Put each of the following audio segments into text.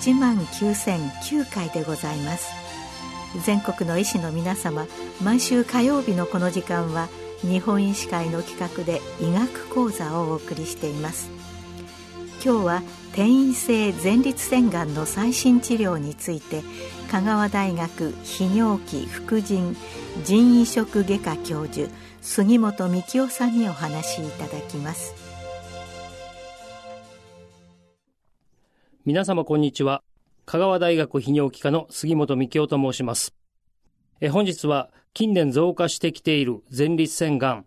1万9009回でございます。全国の医師の皆様毎週火曜日のこの時間は日本医師会の企画で医学講座をお送りしています。今日は転移性前立腺がんの最新治療について香川大学泌尿器副腎腎移植外科教授杉本幹夫さんにお話しいただきます。皆様こんにちは。香川大学泌尿器科の杉本幹夫と申します。え本日は近年増加してきている前立腺がん。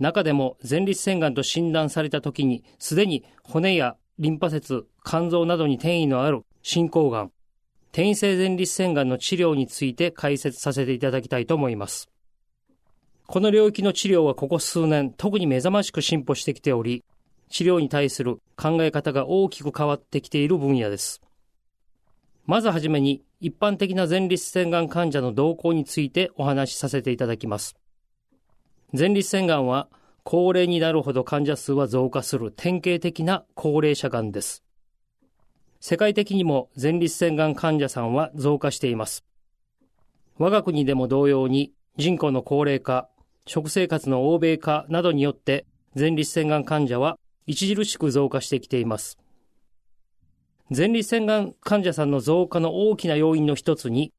中でも前立腺がんと診断された時にすでに骨やリンパ節肝臓などに転移のある進行がん。転移性前立腺がんの治療について解説させていただきたいと思います。この領域の治療はここ数年特に目覚ましく進歩してきており治療に対する考え方が大きく変わってきている分野ですまずはじめに一般的な前立腺がん患者の動向についてお話しさせていただきます。前立腺がんは高齢になるほど患者数は増加する典型的な高齢者がんです。世界的にも前立腺がん患者さんは増加しています。我が国でも同様に人口の高齢化、食生活の欧米化などによって前立腺がん患者は著しく増加してきています。前立腺がん患者さんの増加の大きな要因の一つに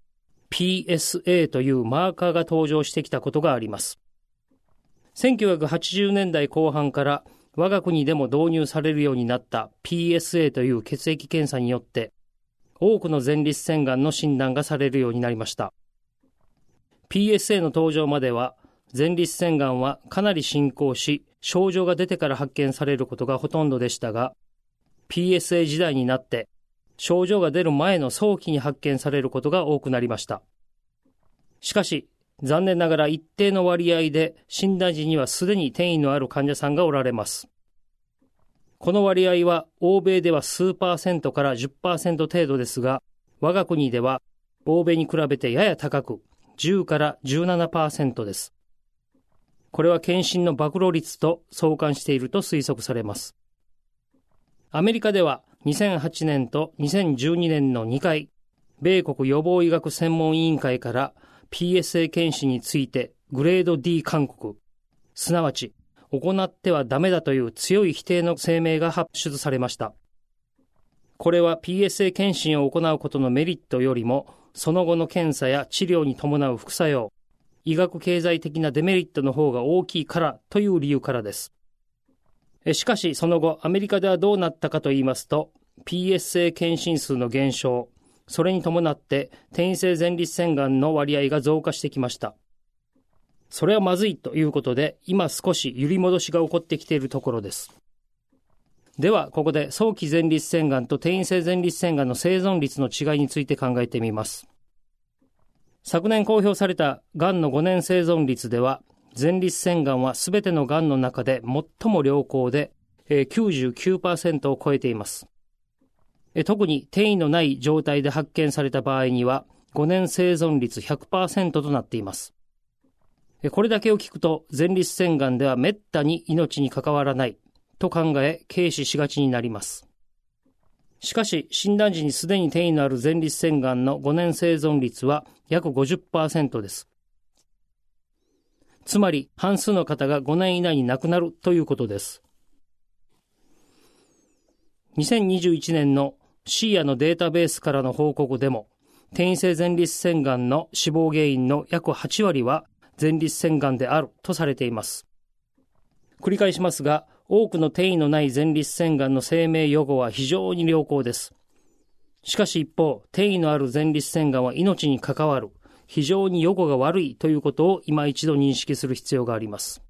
PSA というマーカーが登場してきたことがあります。1980年代後半から我が国でも導入されるようになった PSA という血液検査によって多くの前立腺がんの診断がされるようになりました。PSA の登場までは前立腺がんはかなり進行し症状が出てから発見されることがほとんどでしたが PSA 時代になって症状が出る前の早期に発見されることが多くなりました。しかし、残念ながら一定の割合で診断時にはすでに転移のある患者さんがおられます。この割合は欧米では数パーセントから10%程度ですが、我が国では欧米に比べてやや高く10から17%です。これは検診の暴露率と相関していると推測されます。アメリカでは2008年と2012年の2回、米国予防医学専門委員会から PSA 検診についてグレード D 勧告、すなわち行ってはダメだという強い否定の声明が発出されました。これは PSA 検診を行うことのメリットよりも、その後の検査や治療に伴う副作用、医学経済的なデメリットの方が大きいからという理由からです。しかしその後アメリカではどうなったかと言いますと PSA 検診数の減少それに伴って転移性前立腺がんの割合が増加してきました。それはまずいということで今少し揺り戻しが起こってきているところです。ではここで早期前立腺がんと転移性前立腺がんの生存率の違いについて考えてみます。昨年公表されたがんの5年生存率では前立腺がんはすべてのがんの中で最も良好で、99%を超えています。特に転移のない状態で発見された場合には5年生存率100%となっています。これだけを聞くと前立腺がんでは滅多に命に関わらないと考え軽視しがちになります。しかし診断時にすでに転移のある前立腺がんの5年生存率は約50%です。つまり半数の方が5年以内に亡くなるということです。2021年のシーアのデータベースからの報告でも、転移性前立腺がんの死亡原因の約8割は前立腺がんであるとされています。繰り返しますが、多くの転移のない前立腺がんの生命予後は非常に良好です。しかし一方、転移のある前立腺がんは命に関わる非常に予後が悪いということを今一度認識する必要があります。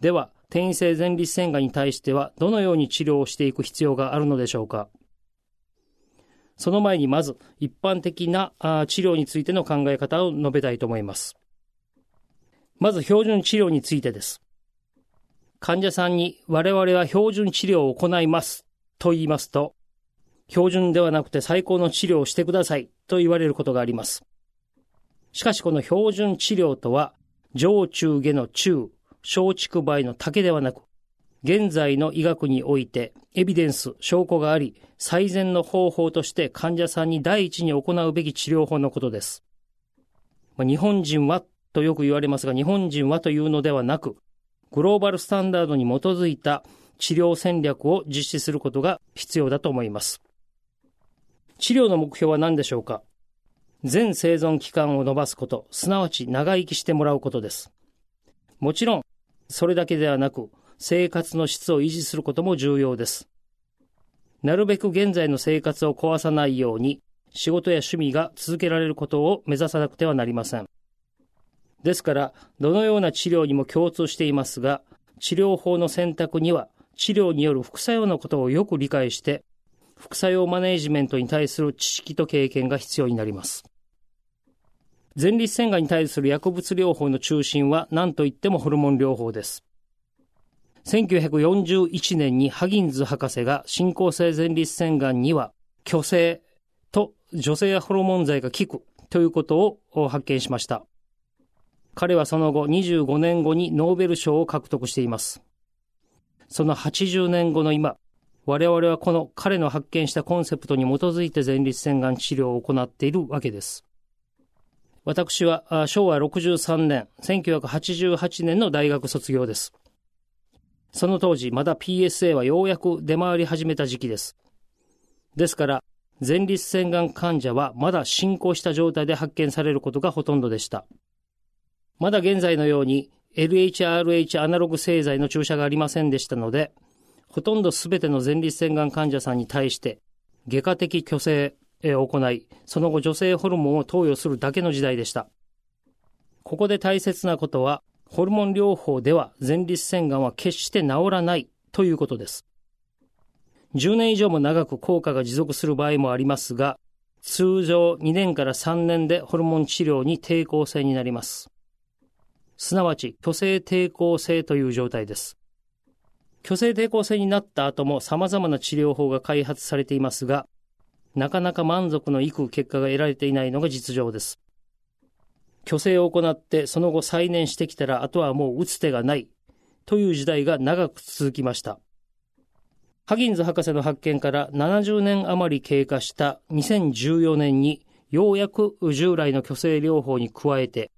では、転移性前立腺がんに対してはどのように治療をしていく必要があるのでしょうかその前にまず一般的な治療についての考え方を述べたいと思います。まず標準治療についてです。患者さんに我々は標準治療を行いますと言いますと、標準ではなくて最高の治療をしてくださいと言われることがあります。しかしこの標準治療とは、上中下の中、小畜梅の竹ではなく、現在の医学においてエビデンス、証拠があり、最善の方法として患者さんに第一に行うべき治療法のことです。日本人はとよく言われますが、日本人はというのではなく、グローバルスタンダードに基づいた治療戦略を実施することが必要だと思います。治療の目標は何でしょうか？全生存期間を延ばすこと、すなわち長生きしてもらうことです。もちろん、それだけではなく、生活の質を維持することも重要です。なるべく現在の生活を壊さないように、仕事や趣味が続けられることを目指さなくてはなりません。ですから、どのような治療にも共通していますが、治療法の選択には、治療による副作用のことをよく理解して、副作用マネジメントに対する知識と経験が必要になります。前立腺がんに対する薬物療法の中心は何といってもホルモン療法です。1941年にハギンズ博士が進行性前立腺がんには虚勢と女性ホルモン剤が効くということを発見しました。彼はその後25年後にノーベル賞を獲得しています。その80年後の今、我々はこの彼の発見したコンセプトに基づいて前立腺がん治療を行っているわけです。私は昭和63年、1988年の大学卒業です。その当時、まだ PSA はようやく出回り始めた時期です。ですから、前立腺がん患者はまだ進行した状態で発見されることがほとんどでした。まだ現在のように LHRH アナログ製剤の注射がありませんでしたので、ほとんどすべての前立腺がん患者さんに対して、外科的虚勢を行い、その後女性ホルモンを投与するだけの時代でした。ここで大切なことは、ホルモン療法では前立腺がんは決して治らないということです。10年以上も長く効果が持続する場合もありますが、通常2年から3年でホルモン治療に抵抗性になります。すなわち、虚勢抵抗性という状態です。虚勢抵抗性になった後も様々な治療法が開発されていますが、なかなか満足のいく結果が得られていないのが実情です。虚勢を行ってその後再燃してきたらあとはもう打つ手がないという時代が長く続きました。ハギンズ博士の発見から70年余り経過した2014年にようやく従来の虚勢療法に加えて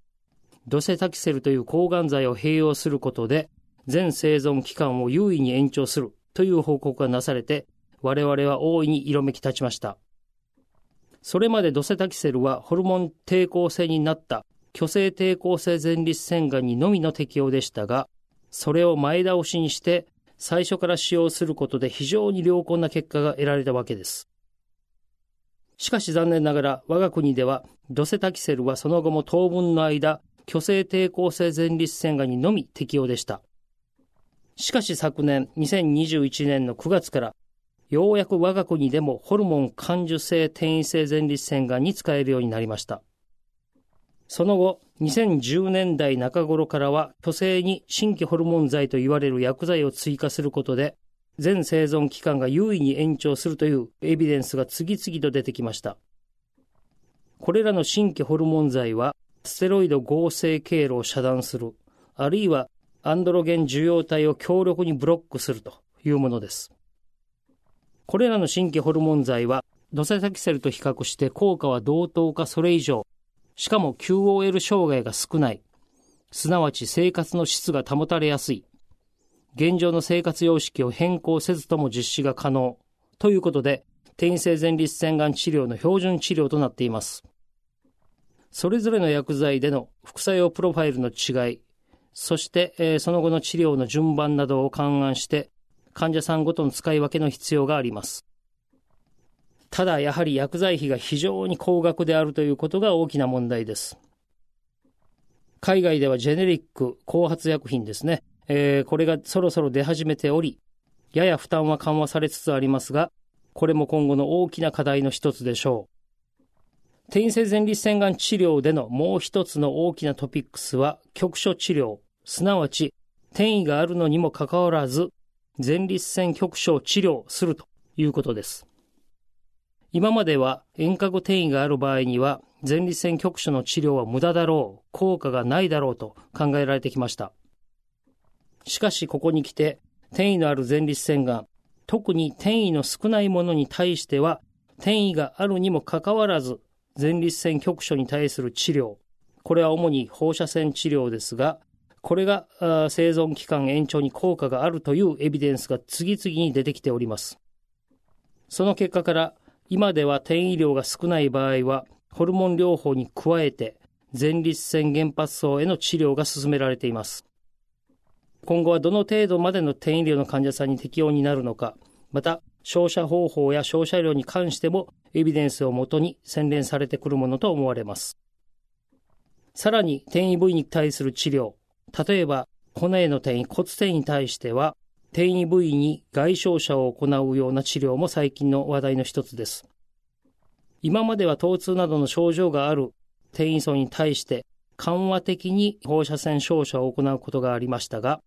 ドセタキセルという抗がん剤を併用することで全生存期間を優位に延長するという報告がなされて我々は大いに色めき立ちました。それまでドセタキセルはホルモン抵抗性になった虚勢抵抗性前立腺がんにのみの適用でしたが、それを前倒しにして最初から使用することで非常に良好な結果が得られたわけです。しかし残念ながら我が国ではドセタキセルはその後も当分の間虚勢抵抗性前立腺がんにのみ適用でした。しかし昨年2021年の9月からようやく我が国でもホルモン感受性転移性前立腺がんに使えるようになりました。その後、2010年代中頃からは、虚勢に新規ホルモン剤と言われる薬剤を追加することで、全生存期間が優位に延長するというエビデンスが次々と出てきました。これらの新規ホルモン剤は、ステロイド合成経路を遮断する、あるいはアンドロゲン受容体を強力にブロックするというものです。これらの新規ホルモン剤は、ドセタキセルと比較して効果は同等かそれ以上、しかも QOL 障害が少ない。すなわち生活の質が保たれやすい。現状の生活様式を変更せずとも実施が可能。ということで、転移性前立腺がん治療の標準治療となっています。それぞれの薬剤での副作用プロファイルの違い、そして、えー、その後の治療の順番などを勘案して、患者さんごとの使い分けの必要があります。ただやはり薬剤費が非常に高額であるということが大きな問題です。海外ではジェネリック、後発薬品ですね。えー、これがそろそろ出始めており、やや負担は緩和されつつありますが、これも今後の大きな課題の一つでしょう。転移性前立腺がん治療でのもう一つの大きなトピックスは局所治療、すなわち転移があるのにもかかわらず前立腺局所を治療するということです。今までは遠隔転移がある場合には前立腺局所の治療は無駄だろう、効果がないだろうと考えられてきました。しかしここに来て転移のある前立腺がん、特に転移の少ないものに対しては、転移があるにもかかわらず、前立腺局所に対する治療、これは主に放射線治療ですが、これが生存期間延長に効果があるというエビデンスが次々に出てきております。その結果から、今では転移量が少ない場合は、ホルモン療法に加えて、前立腺原発層への治療が進められています。今後はどの程度までの転移量の患者さんに適用になるのか、また、照射方法や照射量に関してもエビデンスをもとに洗練されてくるものと思われます。さらに転移部位に対する治療、例えば骨への転移、骨転移に対しては転移部位に外傷者を行うような治療も最近の話題の一つです。今までは疼痛などの症状がある転移層に対して緩和的に放射線照射を行うことがありましたが、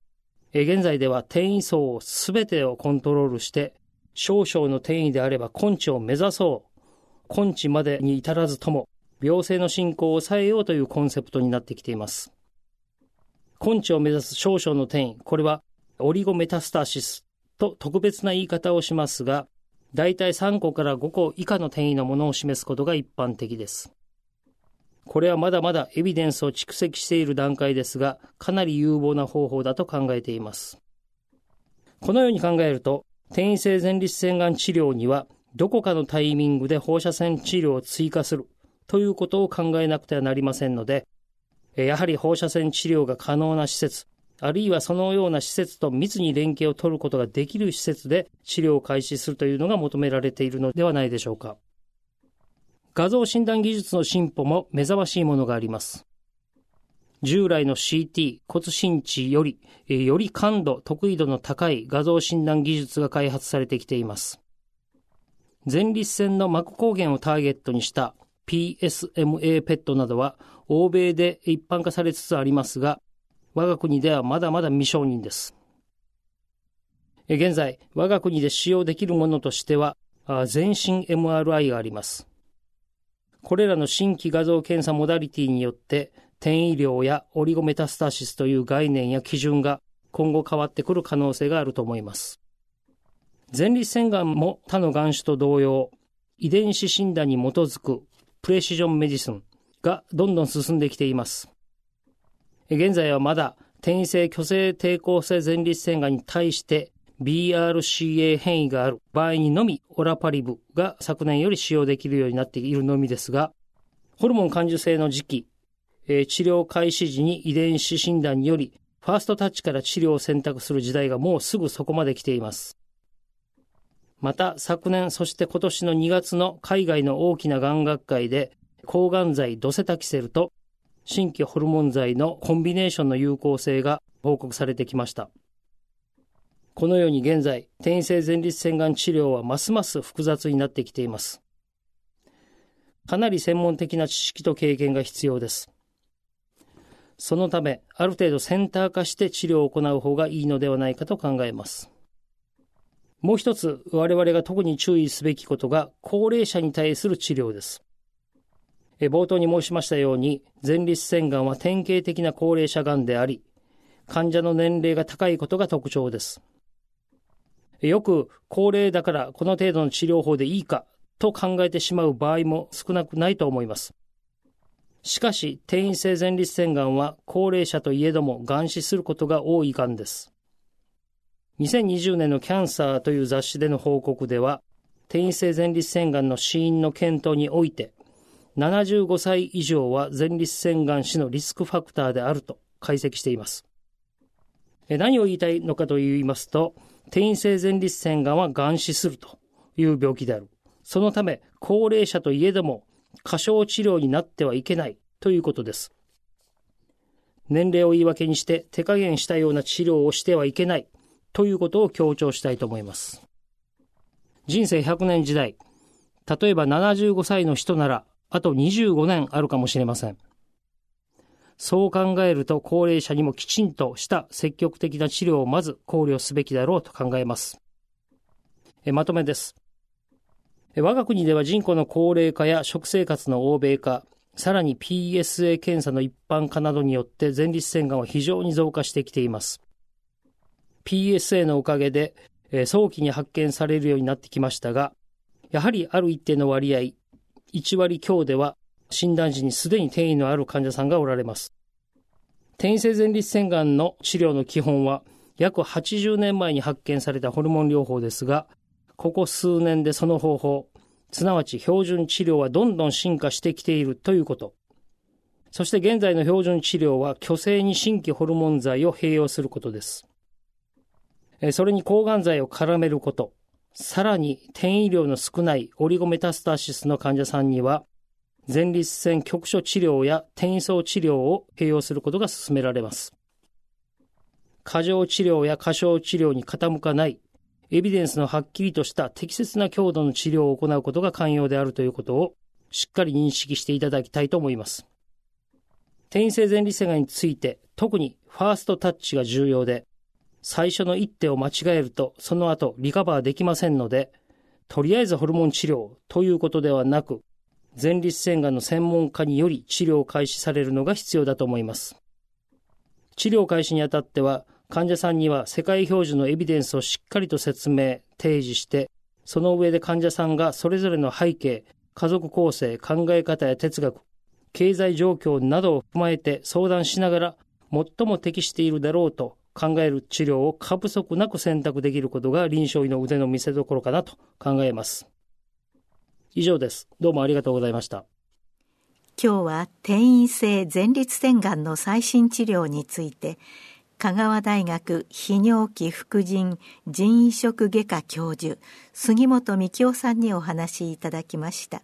現在では転移層をすべてをコントロールして少々の転移であれば根治を目指そう。根治までに至らずとも、病性の進行を抑えようというコンセプトになってきています。根治を目指す少々の転移、これはオリゴメタスタシスと特別な言い方をしますが、大体3個から5個以下の転移のものを示すことが一般的です。これはまだまだエビデンスを蓄積している段階ですが、かなり有望な方法だと考えています。このように考えると、転移性前立腺がん治療には、どこかのタイミングで放射線治療を追加するということを考えなくてはなりませんので、やはり放射線治療が可能な施設、あるいはそのような施設と密に連携を取ることができる施設で治療を開始するというのが求められているのではないでしょうか。画像診断技術の進歩も目覚ましいものがあります。従来の CT、骨心地より、より感度、得意度の高い画像診断技術が開発されてきています。前立腺の膜抗原をターゲットにした PSMA ペットなどは欧米で一般化されつつありますが、我が国ではまだまだ未承認です。現在、我が国で使用できるものとしては、全身 MRI があります。これらの新規画像検査モダリティによって転移量やオリゴメタスタシスという概念や基準が今後変わってくる可能性があると思います。前立腺がんも他の癌種と同様、遺伝子診断に基づくプレシジョンメディスンがどんどん進んできています。現在はまだ転移性虚勢抵抗性前立腺がんに対して BRCA 変異がある場合にのみオラパリブが昨年より使用できるようになっているのみですが、ホルモン感受性の時期、え、治療開始時に遺伝子診断により、ファーストタッチから治療を選択する時代がもうすぐそこまで来ています。また昨年、そして今年の2月の海外の大きながん学会で、抗がん剤ドセタキセルと新規ホルモン剤のコンビネーションの有効性が報告されてきました。このように現在、転移性前立腺がん治療はますます複雑になってきています。かなり専門的な知識と経験が必要です。そのため、ある程度センター化して治療を行う方がいいのではないかと考えます。もう一つ、我々が特に注意すべきことが、高齢者に対する治療です。冒頭に申しましたように、前立腺がんは典型的な高齢者がんであり、患者の年齢が高いことが特徴です。よく、高齢だからこの程度の治療法でいいかと考えてしまう場合も少なくないと思います。しかし、転移性前立腺がんは高齢者といえども癌死することが多いがんです。2020年のキャンサーという雑誌での報告では、転移性前立腺がんの死因の検討において、75歳以上は前立腺がん死のリスクファクターであると解析しています。何を言いたいのかと言いますと、転移性前立腺がんは癌死するという病気である。そのため、高齢者といえども過小治療になってはいけないということです。年齢を言い訳にして手加減したような治療をしてはいけないということを強調したいと思います。人生100年時代、例えば75歳の人ならあと25年あるかもしれません。そう考えると高齢者にもきちんとした積極的な治療をまず考慮すべきだろうと考えます。まとめです。我が国では人口の高齢化や食生活の欧米化、さらに PSA 検査の一般化などによって前立腺がんは非常に増加してきています。PSA のおかげで、えー、早期に発見されるようになってきましたが、やはりある一定の割合、1割強では診断時にすでに転移のある患者さんがおられます。転移性前立腺がんの治療の基本は約80年前に発見されたホルモン療法ですが、ここ数年でその方法、すなわち標準治療はどんどん進化してきているということ。そして現在の標準治療は虚勢に新規ホルモン剤を併用することです。それに抗がん剤を絡めること、さらに転移量の少ないオリゴメタスタシスの患者さんには、前立腺局所治療や転移層治療を併用することが進められます。過剰治療や過小治療に傾かないエビデンスのはっきりとした適切な強度の治療を行うことが寛容であるということをしっかり認識していただきたいと思います。転移性前立腺がんについて特にファーストタッチが重要で、最初の一手を間違えるとその後リカバーできませんので、とりあえずホルモン治療ということではなく、前立腺がんの専門家により治療を開始されるのが必要だと思います。治療開始にあたっては、患者さんには世界標準のエビデンスをしっかりと説明、提示して、その上で患者さんがそれぞれの背景、家族構成、考え方や哲学、経済状況などを踏まえて相談しながら、最も適しているだろうと考える治療を過不足なく選択できることが臨床医の腕の見せ所かなと考えます。以上です。どうもありがとうございました。今日は転移性前立腺がんの最新治療について、香川大学泌尿器副腎腎移植外科教授杉本幹夫さんにお話しいただきました